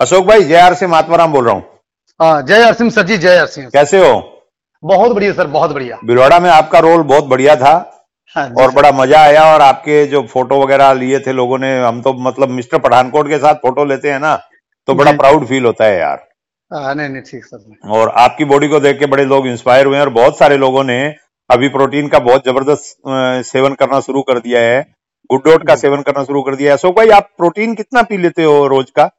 अशोक भाई जय आर सिंह महात्माराम बोल रहा हूँ। हाँ जय हरसिंह सर जी जय हरसिंह कैसे हो? बहुत बढ़िया सर बहुत बढ़िया। बिलवाड़ा में आपका रोल बहुत बढ़िया था हाँ और बड़ा मज़ा आया और आपके जो फ़ोटो वगैरह लिए थे लोगों ने हम तो मतलब मिस्टर पठानकोट के साथ फ़ोटो लेते हैं ना तो बड़ा प्राउड फील होता है यार। नहीं नहीं ठीक सर। और आपकी बॉडी को देख के बड़े लोग इंस्पायर हुए हैं और बहुत सारे लोगों ने अभी प्रोटीन का बहुत ज़बरदस्त सेवन करना शुरू कर दिया है गुड डोट का सेवन करना शुरू कर दिया है। अशोक भाई आप प्रोटीन कितना पी लेते हो रोज का?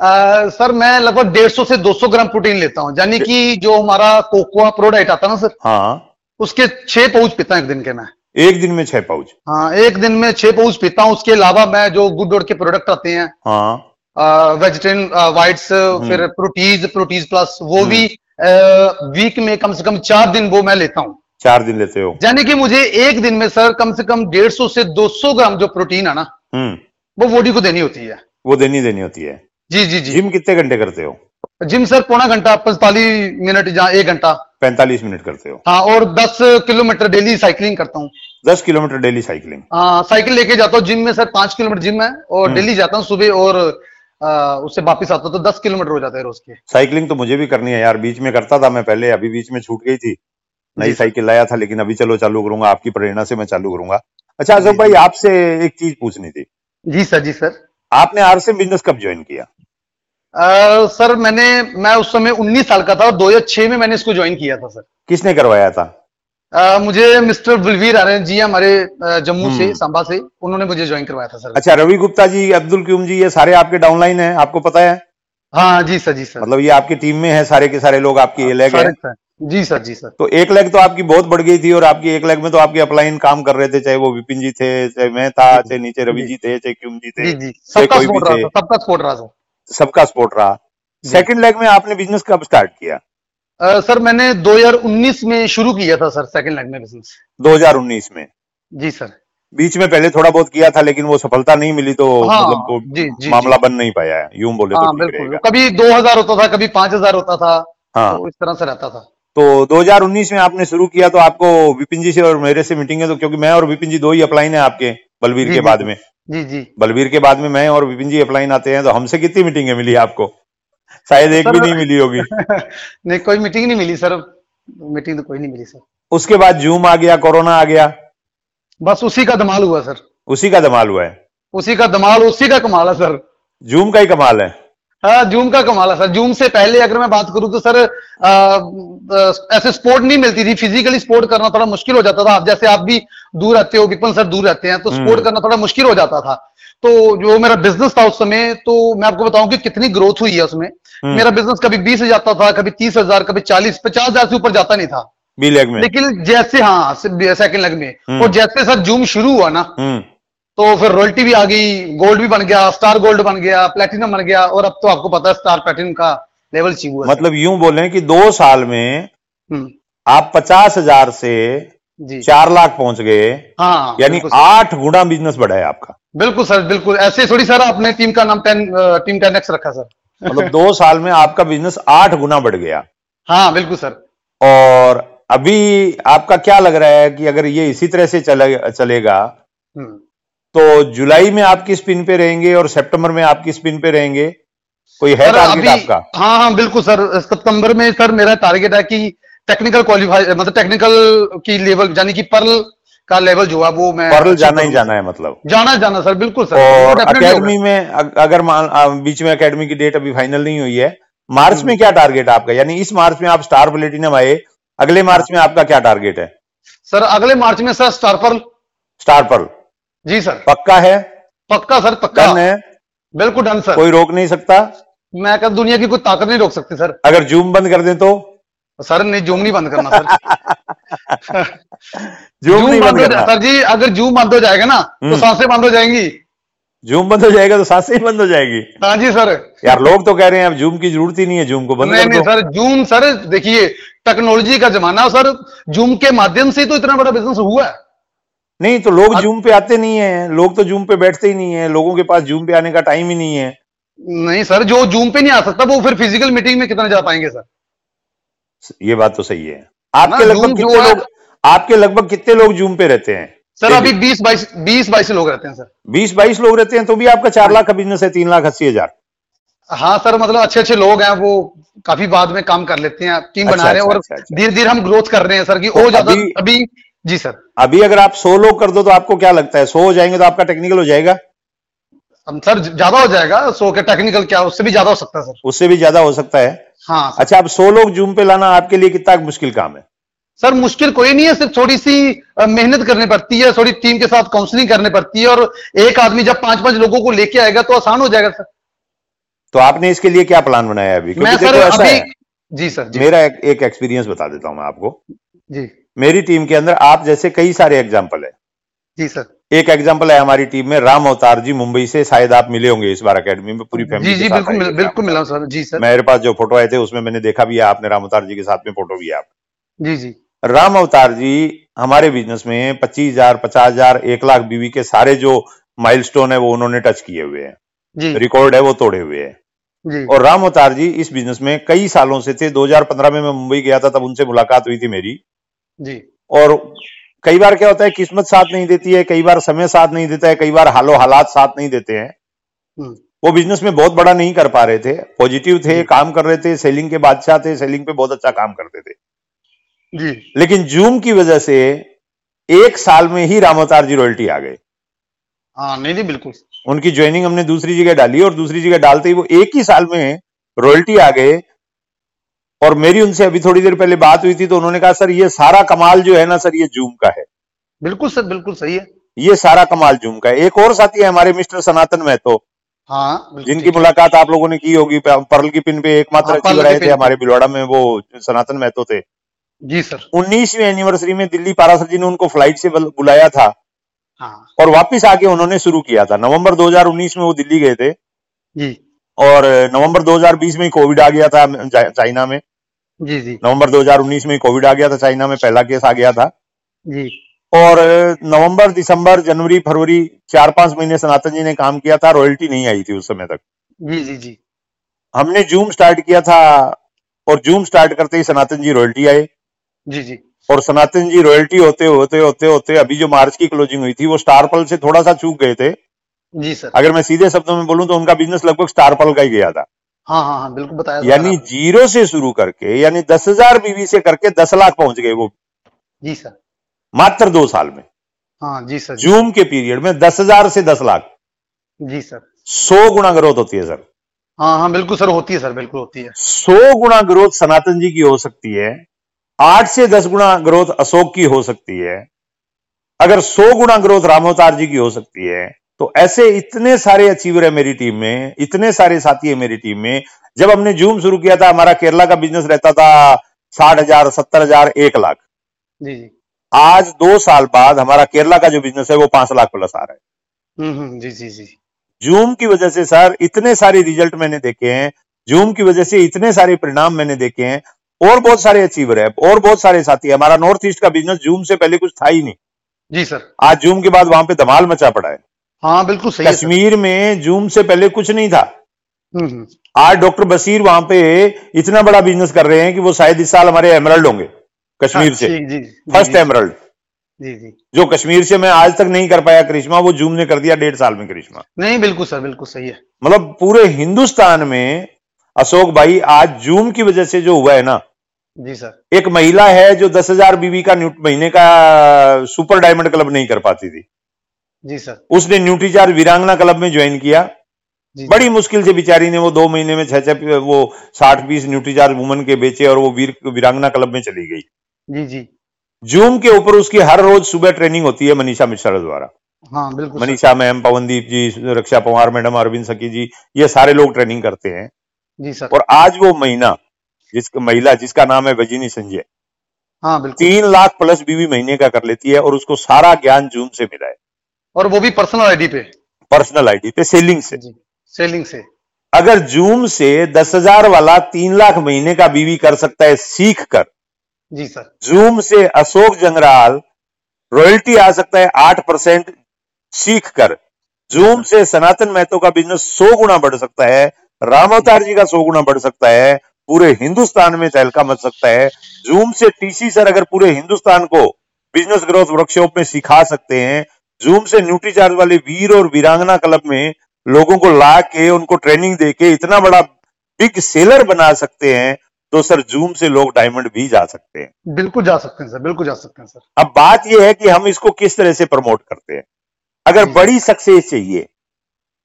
आ, सर मैं लगभग डेढ़ सौ से दो सौ ग्राम प्रोटीन लेता हूँ। यानी कि जो हमारा कोकोआ प्रोडक्ट आता है ना सर हाँ। उसके छह पाउच पीता हूँ एक दिन के मैं। एक दिन में छह पाउच। हाँ एक दिन में छह पाउच पीता हूँ। उसके अलावा मैं जो गुड डोट के प्रोडक्ट आते हैं हाँ। वेजिटेरियन वाइट्स हम्म। फिर प्रोटीज प्रोटीज प्लस वो भी वीक में कम से कम चार दिन वो मैं लेता हूँ। चार दिन लेते हो। यानी कि मुझे एक दिन में सर कम से कम डेढ़ सौ से दो सौ ग्राम जो प्रोटीन है ना हम्म। वो बॉडी को देनी होती है। वो देनी देनी होती है। जी जी जी। जिम कितने घंटे करते हो? जिम सर पौना घंटा पैंतालीस मिनट या एक घंटा। पैंतालीस मिनट करते हो। हाँ और दस किलोमीटर डेली साइकिलिंग करता हूँ। दस किलोमीटर डेली साइकिलिंग? हाँ साइकिल लेके जाता हूँ जिम में सर पाँच किलोमीटर जिम है और हम्म। डेली जाता हूँ सुबह और आ, उससे वापिस आता तो दस किलोमीटर हो जाता है रोज के। साइकिलिंग तो मुझे भी करनी है यार बीच में करता था मैं पहले अभी बीच में छूट गई थी। नई साइकिल लाया था लेकिन अभी चलो चालू करूँगा आपकी प्रेरणा से मैं चालू करूँगा। अच्छा अशोक भाई आपसे एक चीज़ पूछनी थी। जी सर जी सर। आपने आर से बिज़नेस कब ज्वाइन किया? आ, सर मैंने मैं उस समय उन्नीस साल का था और दो हज़ार छह में मैंने इसको ज्वाइन किया था सर। किसने करवाया था? आ, मुझे मिस्टर बलवीर आर्यन जी हमारे जम्मू से हम्म। सांबा से उन्होंने मुझे ज्वाइन करवाया था सर। अच्छा रवि गुप्ता जी अब्दुल क्यूम जी ये सारे आपके डाउनलाइन है आपको पता है? हाँ जी सर जी सर। मतलब ये आपकी टीम में है सारे के सारे लोग आपकी लेग है? जी सर जी सर। तो एक लेग तो आपकी बहुत बढ़ गई थी और आपकी एक लेग में तो आपके अपलाइन काम कर रहे थे चाहे वो विपिन जी थे चाहे मैं था चाहे नीचे रवि जी। थे चाहे क्यूम जी थे सबका सपोर्ट रहा सबका सपोर्ट रहा था। सबका सपोर्ट रहा। सेकंड लेग में आपने बिज़नेस कब स्टार्ट किया? अ, सर मैंने 2019 में शुरू किया था सर सेकंड लाइन में बिज़नेस 2019 में? जी सर। बीच में पहले थोड़ा बहुत किया था लेकिन वो सफलता नहीं मिली तो हाँ, मतलब वो जी, जी, मामला बन नहीं पाया। है यूँ बोले तो हाँ ठीक बिल्कुल। कभी 2000 होता था कभी 5000 होता था हाँ। तो इस तरह से रहता था। तो 2019 में आपने शुरू किया तो आपको विपिन जी से और मेरे से मीटिंग है तो क्योंकि मैं और विपिन जी दो ही अपलाइन है आपके बलवीर के बाद में। जी जी। बलबीर के बाद में मैं और विपिन जी अपलाइन आते हैं तो हमसे कितनी मीटिंग मिली आपको? शायद एक भी नहीं मिली होगी। नहीं कोई मीटिंग नहीं मिली सर। मीटिंग तो कोई नहीं मिली सर। उसके बाद जूम आ गया कोरोना आ गया। बस उसी का धमाल हुआ सर। उसी का धमाल हुआ है। उसी का धमाल उसी का कमाल है सर। जूम का ही कमाल है। हाँ जूम का कमाल है सर। जूम से पहले अगर मैं बात करूँ तो सर आ, आ, ऐसे स्पोर्ट नहीं मिलती थी। फिजिकली स्पोर्ट करना थोड़ा मुश्किल हो जाता था। आप जैसे आप भी दूर रहते हो विपिन सर दूर रहते हैं तो हम्म। स्पोर्ट करना थोड़ा मुश्किल हो जाता था। तो जो मेरा बिज़नेस था उस समय तो मैं आपको बताऊँ कि कितनी ग्रोथ हुई है उसमें। हम्म। मेरा बिज़नेस कभी बीस जाता था कभी तीस हज़ार कभी चालीस पचास हज़ार से ऊपर जाता नहीं था। बी लेग में। लेकिन जैसे हाँ सेकंड लेग में। हम्म। और जैसे सर जूम शुरू हुआ ना हम्म। तो फिर रॉयल्टी भी आ गई गोल्ड भी बन गया स्टार गोल्ड बन गया प्लेटिनम बन गया और अब तो आपको पता है स्टार प्लेटिनम का लेवल अचीव हुआ मतलब यूँ बोले कि दो साल में हम्म, आप पचास हज़ार से जी। चार लाख पहुँच गए हाँ यानी आठ गुना बिज़नेस बढ़ा है आपका। बिल्कुल सर बिल्कुल। ऐसे थोड़ी सर आपने टीम का नाम टेन टीम टेन एक्स रखा सर। मतलब दो साल में आपका बिज़नेस आठ गुना बढ़ गया। हाँ बिल्कुल सर। और अभी आपका क्या लग रहा है कि अगर ये इसी तरह से चले, चलेगा हम्म, तो जुलाई में आपकी स्पिन पे रहेंगे और सितंबर में आपकी स्पिन पे रहेंगे। कोई है टारगेट आपका? हाँ हाँ बिल्कुल सर। सितंबर में सर मेरा टारगेट है कि टेक्निकल क्वालिफाई मतलब टेक्निकल की लेवल यानी कि पर्ल का लेवल जो है वो मैं पर्ल जाना ही जाना है मतलब। जाना जाना सर बिल्कुल सर। और अकेडमी में अगर बीच में अकेडमी की डेट अभी फाइनल नहीं हुई है मार्च हम्म। में क्या टारगेट आपका? यानी इस मार्च में आप स्टार प्लेटिनम आए अगले मार्च में आपका क्या टारगेट है? सर अगले मार्च में sir star pearl star pearl जी सर। पक्का है? पक्का सर पक्का। है? बिल्कुल डन सर। कोई रोक नहीं सकता? मैं कह दुनिया की कोई ताकत नहीं रोक सकती सर। अगर जूम बंद कर दें तो? सर नहीं जूम नहीं बंद करना सर। जूम नहीं बंद करना। सर जी अगर जूम बंद हो जाएगा ना तो हम्म। साँसें बंद हो जाएँगी। जूम बंद हो जाएगा तो साँसें ही बंद हो जाएगी। हाँ जी सर। यार लोग तो कह रहे हैं अब जूम की ज़रूरत ही नहीं है जूम को बंद नहीं नहीं सर जूम सर देखिए टेक्नोलॉजी का जमाना सर जूम के माध्यम से ही तो इतना बड़ा बिज़नेस हुआ है। नहीं तो लोग जूम पे आते नहीं है। लोग तो जूम पे बैठते ही नहीं है। लोगों के पास जूम पे आने का टाइम ही नहीं है। नहीं सर जो जूम पे नहीं आ सकता वो फिर फ़िज़िकल मीटिंग में कितना जा पाएँगे सर? ये बात तो सही है। आपके लगभग कितने लोग आपके लगभग कितने लोग जूम पे रहते हैं? सर अभी बीस बाईस बीस बाईस लोग रहते हैं सर। बीस बाईस लोग रहते हैं तो भी आपका चार लाख का बिज़नेस है तीन लाख अस्सी हज़ार। हाँ सर मतलब अच्छे अच्छे लोग हैं वो काफ़ी बाद में काम कर लेते हैं टीम अच्छा, बना रहे हैं अच्छा, और अच्छा, अच्छा। धीरे धीरे हम ग्रोथ कर रहे हैं सर कि तो और ज़्यादा अभी- अभी जी सर। अभी अगर आप सौ लोग कर दो तो आपको क्या लगता है? सौ हो जाएँगे तो आपका टेक्निकल हो जाएगा। हम सर ज़्यादा हो जाएगा सो के टेक्निकल क्या उससे भी ज़्यादा हो सकता है सर। उससे भी ज़्यादा हो सकता है। हाँ। सर। अच्छा अब सौ लोग जूम पे लाना आपके लिए कितना मुश्किल काम है? सर मुश्किल कोई नहीं है सिर्फ़ थोड़ी सी मेहनत करनी पड़ती है थोड़ी टीम के साथ काउंसलिंग करनी पड़ती है और एक आदमी जब पाँच पाँच लोगों को लेके आएगा तो आसान हो जाएगा सर। तो आपने इसके लिए क्या प्लान बनाया अभी? मैं सर अभी जी सर जी। मेरा एक एक्सपीरियंस बता देता हूँ मैं आपको। जी। मेरी टीम के अंदर आप जैसे कई सारे एग्ज़ाम्पल है। जी सर। एक एग्ज़ाम्पल है हमारी टीम में राम अवतार जी मुंबई से शायद आप मिले होंगे इस बार अकेडमी में पूरी फैमिली जी जी बिल्कुल मिल, बिल्कुल मिला सर। जी सर। मेरे पास जो फ़ोटो आए थे उसमें मैंने देखा भी है आपने राम अवतार जी के साथ में फ़ोटो भी है आप। जी जी। राम अवतार जी हमारे बिज़नेस में पच्चीस हज़ार पचास हज़ार एक लाख बीवी के सारे जो माइलस्टोन है वो उन्होंने टच किए हुए हैं। रिकॉर्ड है वो तोड़े हुए हैं। और राम अवतार जी इस बिज़नेस में कई सालों से थे। 2015 में मैं मुंबई गया था तब उनसे मुलाकात हुई थी मेरी। जी। और कई बार क्या होता है किस्मत साथ नहीं देती है कई बार समय साथ नहीं देता है कई बार हालो हालात साथ नहीं देते हैं। हम्म, वो बिज़नेस में बहुत बड़ा नहीं कर पा रहे थे। पॉजिटिव थे काम कर रहे थे सेलिंग के बादशाह थे सेलिंग पे बहुत अच्छा काम करते थे। जी। लेकिन जूम की वजह से एक साल में ही राम अवतार जी रॉयल्टी आ गए। हाँ नहीं नहीं बिल्कुल। उनकी ज्वाइनिंग हमने दूसरी जगह डाली और दूसरी जगह डालते ही वो एक ही साल में रॉयल्टी आ गए। और मेरी उनसे अभी थोड़ी देर पहले बात हुई थी तो उन्होंने कहा सर ये सारा कमाल जो है ना सर ये जूम का है। बिल्कुल सर बिल्कुल सही है। ये सारा कमाल जूम का है। एक और साथी है हमारे मिस्टर सनातन महतो। हाँ जिनकी मुलाकात आप लोगों ने की होगी पर्ल की पिन पे एकमात्र हाँ, पिन थे हमारे भिलवाड़ा में वो सनातन महतो थे। जी सर। उन्नीसवी एनिवर्सरी में दिल्ली पारासर जी ने उनको फ़्लाइट से बुलाया था। हाँ। और वापस आके उन्होंने शुरू किया था। नवंबर 2019 में वो दिल्ली गए थे। जी। और नवंबर 2020 में ही कोविड आ गया था चाइना में। जी जी। नवंबर 2019 में ही कोविड आ गया था चाइना में पहला केस आ गया था। जी। और नवंबर दिसंबर जनवरी फरवरी चार पाँच महीने सनातन जी ने काम किया था रॉयल्टी नहीं आई थी उस समय तक। जी जी जी। हमने जूम स्टार्ट किया था और जूम स्टार्ट करते ही सनातन जी रॉयल्टी आए। जी जी। और सनातन जी रॉयल्टी होते होते होते होते अभी जो मार्च की क्लोजिंग हुई थी वो स्टार पल से थोड़ा सा चूक गए थे। जी सर। अगर मैं सीधे शब्दों में बोलूँ तो उनका बिज़नेस लगभग स्टार पल का ही गया था। हाँ हाँ हाँ बिल्कुल बताया यानी ज़ीरो से शुरू करके यानी दस हज़ार बीवी से करके दस लाख पहुँच गए वो। जी सर। मात्र दो साल में। हाँ जी सर जूम के पीरियड में दस हज़ार से दस लाख। जी सर। सौ गुना ग्रोथ होती है सर। हाँ हाँ बिल्कुल सर होती है सर बिल्कुल होती है। सौ गुना ग्रोथ सनातन जी की हो सकती है। आठ से दस गुना ग्रोथ अशोक की हो सकती है। अगर सौ गुना ग्रोथ रामोतार जी की हो सकती है तो ऐसे इतने सारे अचीवर है मेरी टीम में इतने सारे साथी है मेरी टीम में। जब हमने जूम शुरू किया था हमारा केरला का बिज़नेस रहता था साठ हज़ार सत्तर हज़ार एक लाख। जी जी। आज दो साल बाद हमारा केरला का जो बिज़नेस है वो पाँच लाख प्लस आ रहा है। हम्म हम्म जी जी जी। जूम की वजह से सर इतने सारे रिज़ल्ट मैंने देखे हैं। जूम की वजह से इतने सारे परिणाम मैंने देखे हैं। और बहुत सारे अचीवर है और बहुत सारे साथी है। हमारा नॉर्थ ईस्ट का बिज़नेस जूम से पहले कुछ था ही नहीं। जी सर। आज जूम के बाद वहाँ पे धमाल मचा पड़ा है। हाँ बिल्कुल सही है कश्मीर में जूम से पहले कुछ नहीं था। हम्म हम्म। आज डॉक्टर बसीर वहाँ पे इतना बड़ा बिज़नेस कर रहे हैं कि वो शायद इस साल हमारे एमरल्ड होंगे कश्मीर से। जी जी फ़र्स्ट एमरल्ड जी जी। जो कश्मीर से मैं आज तक नहीं कर पाया करिश्मा वो जूम ने कर दिया डेढ़ साल में करिश्मा। नहीं बिल्कुल सर बिल्कुल सही है। मतलब पूरे हिंदुस्तान में अशोक भाई आज जूम की वजह से जो हुआ है ना जी सर। एक महिला है जो दस हज़ार बीबी का महीने का सुपर डायमंड क्लब नहीं कर पाती थी। जी सर। उसने न्यूट्रीचार्ज वीरांगना क्लब में ज्वाइन किया। बड़ी मुश्किल से बिचारी ने वो दो महीने में छह छह वो साठ पीस न्यूट्रीचार्ज वुमन के बेचे और वो वीर वीरांगना क्लब में चली गई। जी जी। जूम के ऊपर उसकी हर रोज सुबह ट्रेनिंग होती है मनीषा मिश्रा द्वारा। हाँ बिल्कुल मनीषा मैम पवनदीप जी रक्षा पवार मैडम अरविंद सखी जी ये सारे लोग ट्रेनिंग करते हैं। जी सर। और आज वो महीना जिसका महिला जिसका नाम है भजिनी संजय हाँ बिल्कुल। तीन लाख प्लस बीवी महीने का कर लेती है और उसको सारा ज्ञान जूम से मिला है। और वो भी पर्सनल आईडी पे। पर्सनल आईडी पे सेलिंग से। जी सेलिंग से। अगर जूम से दस हज़ार वाला तीन लाख महीने का बीवी कर सकता है सीख कर। जी सर। जूम से अशोक जंगराल रॉयल्टी आ सकता है आठ परसेंट सीख कर। जूम से सनातन महतो का बिज़नेस सौ गुना बढ़ सकता है राम अवतार जी का सौ गुना बढ़ सकता है पूरे हिंदुस्तान में तहलका मच सकता है। जूम से टीसी सर अगर पूरे हिंदुस्तान को बिज़नेस ग्रोथ वर्कशॉप में सिखा सकते हैं जूम से न्यूट्रीचार्ज वाले वीर और वीरांगना क्लब में लोगों को ला के उनको ट्रेनिंग दे के इतना बड़ा बिग सेलर बना सकते हैं तो सर जूम से लोग डायमंड भी जा सकते हैं। बिल्कुल जा सकते हैं सर बिल्कुल जा सकते हैं सर। अब बात यह है कि हम इसको किस तरह से प्रमोट करते हैं। अगर बड़ी सक्सेस चाहिए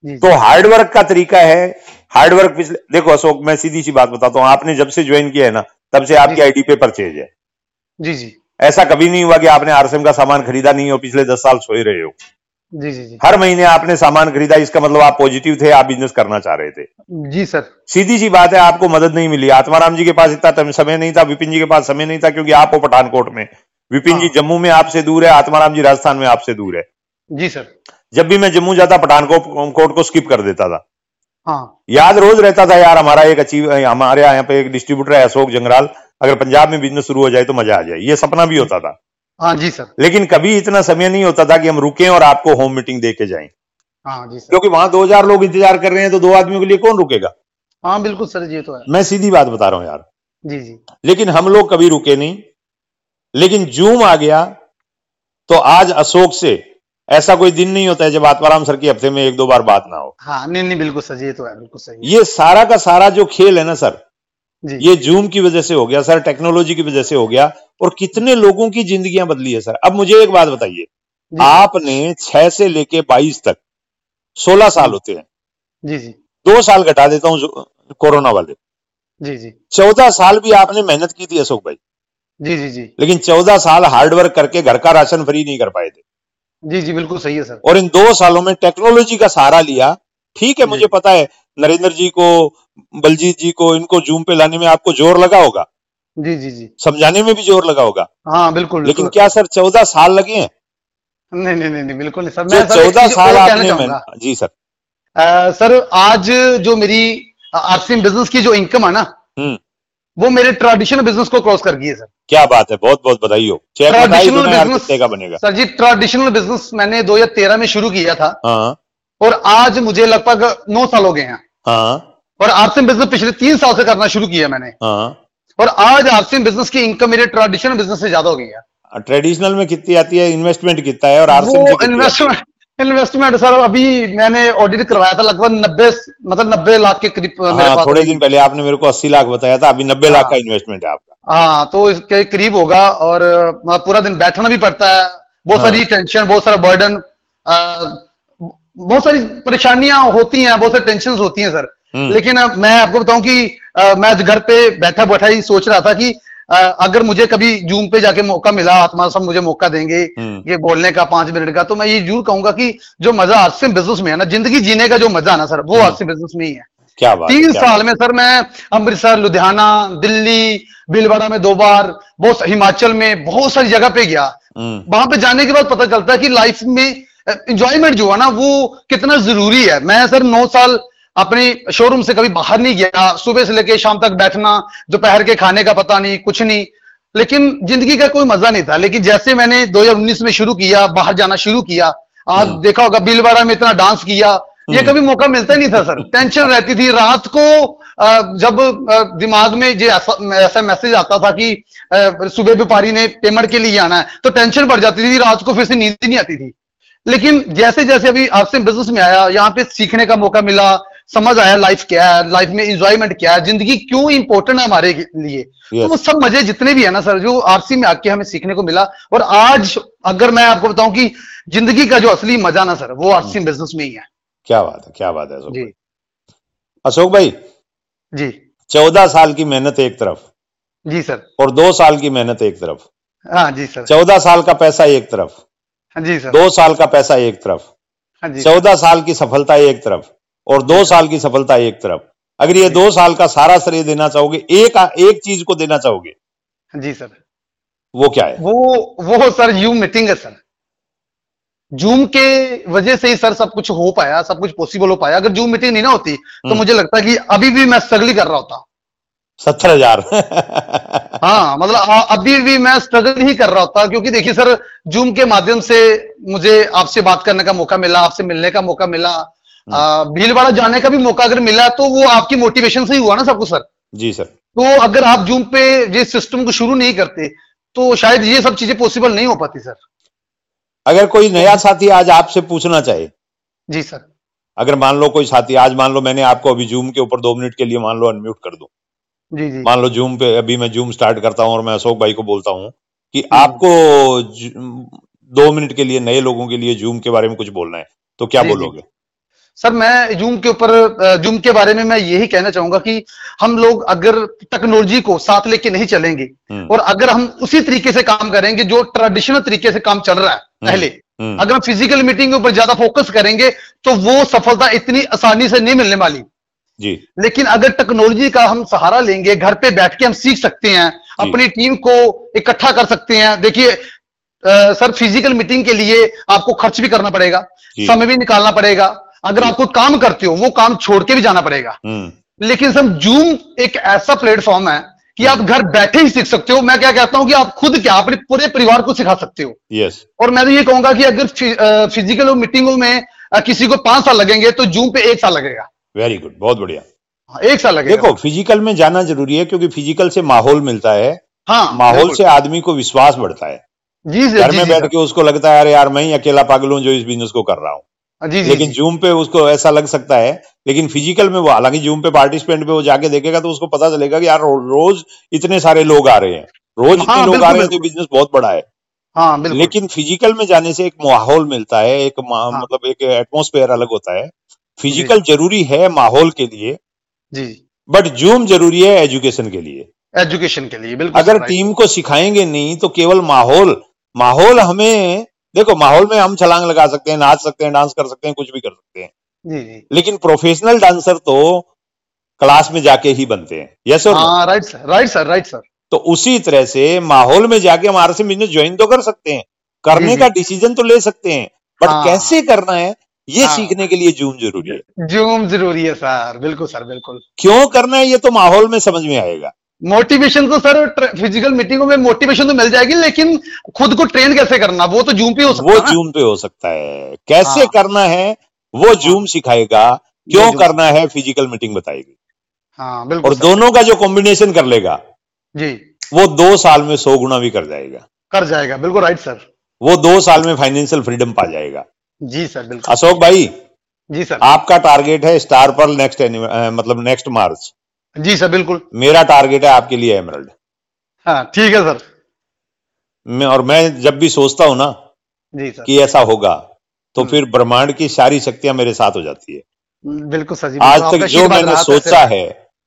तो हार्डवर्क का तरीका है। हार्डवर्क पिछले देखो अशोक मैं सीधी सी बात बताता हूँ आपने जब से ज्वाइन किया है ना तब से आपकी। आईडी पे परचेज है। जी जी। ऐसा कभी नहीं हुआ कि आपने आरसीएम का सामान खरीदा नहीं हो पिछले दस साल सोए रहे हो। जी जी जी। हर महीने आपने सामान खरीदा इसका मतलब आप पॉजिटिव थे आप बिज़नेस करना चाह रहे थे। जी सर। सीधी सी बात है आपको मदद नहीं मिली। आत्माराम जी के पास इतना समय नहीं था विपिन जी के पास समय नहीं था क्योंकि आप हो पठानकोट में। विपिन जी हाँ। जम्मू में आपसे दूर है आत्माराम जी राजस्थान में आपसे दूर है। जी सर। जब भी मैं जम्मू जाता पठानकोट कोट को स्किप कर देता था। हाँ। याद रोज रहता था यार हमारा एक अचीव हमारे यहाँ पे एक डिस्ट्रीब्यूटर है अशोक जंगराल। अगर पंजाब में बिज़नेस शुरू हो जाए तो मज़ा आ जाए। ये सपना भी होता था। हाँ जी सर। लेकिन कभी इतना समय नहीं होता था कि हम रुकें और आपको होम मीटिंग दे के जाएँ। हाँ जी सर। क्योंकि वहाँ दो हज़ार लोग इंतज़ार कर रहे हैं तो दो आदमियों के लिए कौन रुकेगा? हाँ बिल्कुल सर ये तो है। मैं सीधी बात बता रहा हूँ यार। जी जी। लेकिन हम लोग कभी रुके नहीं। लेकिन जूम आ गया तो आज अशोक से ऐसा कोई दिन नहीं होता है जब आत्माराम सर की हफ़्ते में एक दो बार बात ना हो। हाँ नहीं नहीं बिल्कुल सर तो है बिल्कुल सही ये सारा का सारा जो खेल है ना सर जी ये जूम की वजह से हो गया सर टेक्नोलॉजी की वजह से हो गया और कितने लोगों की जिंदगियाँ बदली है सर। अब मुझे एक बात बताइए। आपने छह से लेके बाईस तक सोलह साल होते हैं। जी जी। दो साल घटा देता हूँ कोरोना वाले। जी जी। चौदह साल भी आपने मेहनत की थी अशोक भाई। जी जी जी। लेकिन चौदह साल हार्डवर्क करके घर का राशन फ्री नहीं कर पाए थे। जी जी बिल्कुल सही है सर। और इन दो सालों में टेक्नोलॉजी का सहारा लिया। ठीक है मुझे पता है नरेंद्र जी को बलजीत जी को इनको जूम पे लाने में आपको ज़ोर लगा होगा? जी जी जी। समझाने में भी ज़ोर लगा होगा? हाँ बिल्कुल लेकिन क्या सर चौदह साल लगे हैं? नहीं नहीं नहीं बिल्कुल नहीं सर। मैं चौदह साल आपने मेहनत- जी सर। सर आज जो मेरी आरसीएम बिज़नेस की जो इनकम है ना हम्म। वो मेरे ट्रेडिशनल बिज़नेस को क्रॉस कर गई है सर। क्या बात है बहुत बहुत बधाई हो। ट्रेडिशनल बिज़नेस का बनेगा? सर जी ट्रेडिशनल बिज़नेस मैंने 2013 में शुरू किया था। हाँ। और आज मुझे लगभग नौ साल हो गए हैं। हाँ। और आरसीएम बिज़नेस पिछले तीन साल से करना शुरू किया मैंने हाँ और आज आरसीएम बिज़नेस की इनकम मेरे ट्रेडिशनल बिज़नेस से ज़्यादा हो गई है ट्रेडिशनल में कितनी आती है इन्वेस्टमेंट कितना है और आरसीएम है? इन्वेस्टमेंट इन्वेस्टमेंट सर अभी मैंने ऑडिट करवाया था लगभग नब्बे मतलब नब्बे लाख के करीब हाँ थोड़े दिन पहले आपने मेरे को अस्सी लाख बताया था अभी नब्बे लाख हाँ। का इन्वेस्टमेंट है आपका हाँ तो इसके करीब होगा और पूरा दिन बैठना भी पड़ता है बहुत हाँ। सारी टेंशन बहुत सारा बर्डन बहुत सारी परेशानियाँ होती हैं बहुत सारी टेंशन होती हैं सर। लेकिन अब मैं आपको बताऊँ कि अ, मैं घर पे बैठा बैठा ही सोच रहा था कि अ, अगर मुझे कभी जूम पे जाके मौका मिला आत्मा सब मुझे मौका देंगे हम्म। ये बोलने का पाँच मिनट का तो मैं ये ज़रूर कहूँगा कि जो मज़ा आज से बिज़नेस में है ना ज़िंदगी जीने का जो मज़ा है ना सर वो आज से बिज़नेस में ही है। क्या बात तीन क्या साल में सर मैं अमृतसर लुधियाना दिल्ली भीलवाड़ा में दो बार बहुत हिमाचल में बहुत सारी जगह पे गया। हम्म, वहाँ पे जाने के बाद पता चलता है कि लाइफ में इंजॉयमेंट जो है ना वो कितना ज़रूरी है। मैं सर नौ साल अपने शोरूम से कभी बाहर नहीं गया। सुबह से लेके शाम तक बैठना दोपहर के खाने का पता नहीं कुछ नहीं। लेकिन ज़िंदगी का कोई मज़ा नहीं था। लेकिन जैसे मैंने 2019 में शुरू किया बाहर जाना शुरू किया आज हम्म। देखा होगा भीलवाड़ा में इतना डांस किया ये हम्म। कभी मौका मिलता ही नहीं था सर टेंशन रहती थी। रात को जब दिमाग में जो ऐसा ऐसा मैसेज आता था कि सुबह व्यापारी ने पेमेंट के लिए आना है तो टेंशन बढ़ जाती थी। रात को फिर से नींद नहीं आती थी। लेकिन जैसे जैसे अभी आपसे बिज़नेस में आया यहाँ पे सीखने का मौका मिला समझ आया लाइफ क्या है लाइफ में इंजॉयमेंट क्या है ज़िंदगी क्यों इंपॉर्टेंट है हमारे लिए? तो वो सब मज़े जितने भी है ना सर जो आरसी में आके हमें सीखने को मिला और आज अगर मैं आपको बताऊँ कि ज़िंदगी का जो असली मज़ा ना सर वो आरसी बिज़नेस में ही है। क्या बात है क्या बात है अशोक जी। भाई। अशोक भाई जी। चौदह साल की मेहनत एक तरफ़ जी सर। और दो साल की मेहनत एक तरफ़। हाँ जी सर। चौदह साल का पैसा एक तरफ़। हाँ जी सर। दो साल का पैसा एक तरफ़। हाँ चौदह साल की सफलता एक तरफ़। और दो साल की सफलता एक तरफ़। अगर ये दो साल का सारा श्रेय देना चाहोगे एक एक चीज़ को देना चाहोगे जी सर। वो क्या है? वो वो सर जूम मीटिंग है सर। जूम के वजह से ही सर सब कुछ हो पाया सब कुछ पॉसिबल हो पाया। अगर जूम मीटिंग नहीं ना होती तो हम्म। मुझे लगता है कि अभी भी मैं स्ट्रगल कर रहा होता। सत्तर हज़ार। हाँ मतलब अभी भी मैं स्ट्रगल ही कर रहा होता क्योंकि देखिए सर जूम के माध्यम से मुझे आपसे बात करने का मौका मिला आपसे मिलने का मौका मिला। भीलवाड़ा जाने का भी मौका अगर मिला तो वो आपकी मोटिवेशन से ही हुआ ना सबको सर जी सर तो अगर आप जूम पे ये सिस्टम को शुरू नहीं करते तो शायद ये सब चीज़ें पॉसिबल नहीं हो पाती सर अगर कोई नया साथी आज आपसे पूछना चाहे जी सर अगर मान लो कोई साथी आज मान लो मैंने आपको अभी जूम के ऊपर दो मिनट के लिए मान लो अनम्यूट कर दू। जी जी. मान लो जूम पे अभी मैं जूम स्टार्ट करता हूँ और मैं अशोक भाई को बोलता हूँ कि हम्म। आपको दो मिनट के लिए नए लोगों के लिए जूम के बारे में कुछ बोलना है तो क्या जी, जी। सर मैं जूम के ऊपर जूम के बारे में मैं यही कहना चाहूँगा कि हम लोग अगर टेक्नोलॉजी को साथ लेके नहीं चलेंगे हम्म, और अगर हम उसी तरीके से काम करेंगे जो ट्रेडिशनल तरीके से काम चल रहा है पहले हम्म, अगर हम फ़िज़िकल मीटिंग के ऊपर ज़्यादा फोकस करेंगे तो वो सफलता इतनी आसानी से नहीं मिलने वाली। जी। लेकिन अगर टेक्नोलॉजी का हम सहारा लेंगे घर पे बैठ के हम सीख सकते हैं अपनी टीम को इकट्ठा कर सकते हैं देखिए सर फ़िज़िकल मीटिंग के लिए आपको खर्च भी करना पड़ेगा समय भी निकालना पड़ेगा अगर आप कोई काम करते हो वो काम छोड़ के भी जाना पड़ेगा। हम्म। लेकिन सर जूम एक ऐसा प्लेटफॉर्म है कि आप घर बैठे ही सीख सकते हो। मैं क्या कहता हूँ कि आप खुद क्या अपने पूरे परिवार को सिखा सकते हो। यस और मैं तो ये कहूँगा कि अगर फि- फ़िज़िकल मीटिंगों में किसी को पाँच साल लगेंगे तो जूम पे एक साल लगेगा। वेरी गुड बहुत बढ़िया। हाँ, एक साल लगेगा। देखो फ़िज़िकल में जाना ज़रूरी है क्योंकि फ़िज़िकल से माहौल मिलता है। हाँ माहौल से आदमी को विश्वास बढ़ता है। जी जी घर में बैठ के उसको लगता है अरे यार मैं ही अकेला पागल हूँ जो इस बिज़नेस को कर रहा हूँ। जी जी लेकिन जूम पे उसको ऐसा लग सकता है लेकिन फ़िज़िकल में वो हालाँकि जूम पे पार्टिसिपेंट पे वो जाके देखेगा तो उसको पता चलेगा कि यार रो- रोज इतने सारे लोग आ रहे हैं। रोज हाँ, इतने हाँ, लोग आ रहे हैं तो बिज़नेस बहुत बड़ा है। हाँ लेकिन फ़िज़िकल में जाने से एक माहौल मिलता है एक हाँ। मतलब एक एटमोस्फेयर अलग होता है। फ़िज़िकल ज़रूरी है माहौल के लिए जी। बट जूम ज़रूरी है एजुकेशन के लिए। एजुकेशन के लिए बिल्कुल अगर टीम को सिखाएँगे नहीं तो केवल माहौल माहौल हमें देखो माहौल में हम छलांग लगा सकते हैं नाच सकते हैं डांस कर सकते हैं कुछ भी कर सकते हैं। जी जी। लेकिन प्रोफेशनल डांसर तो क्लास में जाके ही बनते हैं। यस और हाँ right sir right sir right sir तो उसी तरह से माहौल में जाके हमारे से बिज़नेस ज्वाइन तो कर सकते हैं। करने का डिसीज़न तो ले सकते हैं बट हाँ। कैसे करना है ये हाँ। सीखने के लिए जूम ज़रूरी है। जूम ज़रूरी है सर बिल्कुल सर बिल्कुल। क्यों करना है ये तो माहौल में समझ में आएगा। मोटिवेशन तो सर फ़िज़िकल मीटिंगों में मोटिवेशन तो मिल जाएगी लेकिन खुद को ट्रेन कैसे करना? वो तो जूम पे हो सकता वो है ना? जूम पे हो सकता है। कैसे हाँ। करना है वो जूम सिखाएगा क्यों करना है फ़िज़िकल मीटिंग बताएगी। हाँ बिल्कुल और दोनों का जो कॉम्बिनेशन कर लेगा जी। वो दो साल में सौ गुना भी कर जाएगा। कर जाएगा बिल्कुल राइट सर वो दो साल में फाइनेंशियल फ्रीडम पा जाएगा। जी सर बिल्कुल। अशोक भाई जी सर आपका टारगेट है स्टार पर नेक्स्ट मतलब नेक्स्ट मार्च जी सर बिल्कुल। मेरा टारगेट है आपके लिए एमरल्ड हाँ ठीक है सर। मैं और मैं जब भी सोचता हूँ ना जी सर। कि ऐसा होगा तो हम्म। फिर ब्रह्मांड की सारी शक्तियाँ मेरे साथ हो जाती है। बिल्कुल सर जी आज तक जो मैंने सोचा है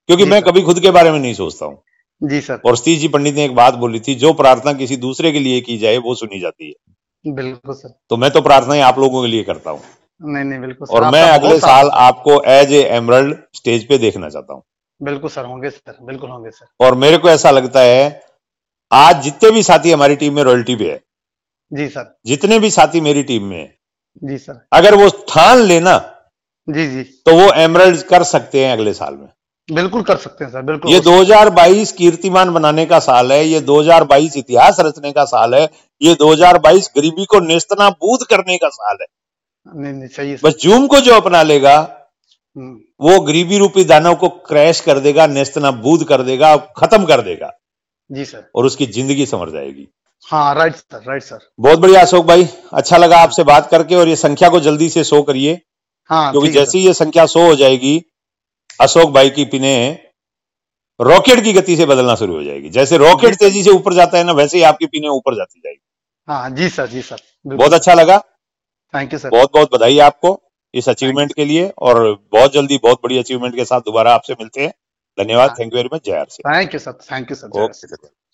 क्योंकि मैं कभी खुद के बारे में नहीं सोचता हूँ। जी सर। और सतीश जी पंडित ने एक बात बोली थी जो प्रार्थना किसी दूसरे के लिए की जाए वो सुनी जाती है। बिल्कुल सर। तो मैं तो प्रार्थनाएँ आप लोगों के लिए करता हूँ। नहीं नहीं बिल्कुल और मैं अगले साल आपको एज ए एमरल्ड स्टेज पे देखना चाहता हूँ। बिल्कुल सर होंगे सर बिल्कुल होंगे सर। और मेरे को ऐसा लगता है आज जितने भी साथी हमारी टीम में रॉयल्टी पे है जी सर। जितने भी साथी मेरी टीम में है जी सर। अगर वो ठान लेना जी जी। तो वो एमरल्ड कर सकते हैं अगले साल में। बिल्कुल कर सकते हैं सर बिल्कुल। ये हो सकता 2022 कीर्तिमान बनाने का साल है ये 2022 इतिहास रचने का साल है ये 2022 गरीबी को नेस्तनाबूद करने का साल है। नहीं नहीं सही है बस जूम को जो अपना लेगा वो गरीबी रूपी दानव को क्रैश कर देगा नेस्तनाबूद कर देगा खत्म कर देगा। जी सर। और उसकी ज़िंदगी संवर जाएगी। हाँ राइट सर राइट सर बहुत बढ़िया अशोक भाई अच्छा लगा आपसे बात करके और ये संख्या को जल्दी से शो करिए। हाँ क्योंकि जैसे ही ये संख्या शो हो जाएगी अशोक भाई की पिने रॉकेट की गति से बदलना शुरू हो जाएगी। जैसे रॉकेट तेज़ी से ऊपर जाता है ना वैसे ही आपकी पिने ऊपर जाती जाएगी। हाँ जी सर जी सर। बहुत अच्छा लगा। थैंक यू सर बहुत बहुत बधाई आपको। इस अचीवमेंट के लिए और बहुत जल्दी बहुत बड़ी अचीवमेंट के साथ दोबारा आपसे मिलते हैं। धन्यवाद। थैंक यू वेरी मच जय are thank you sir thank you sir okay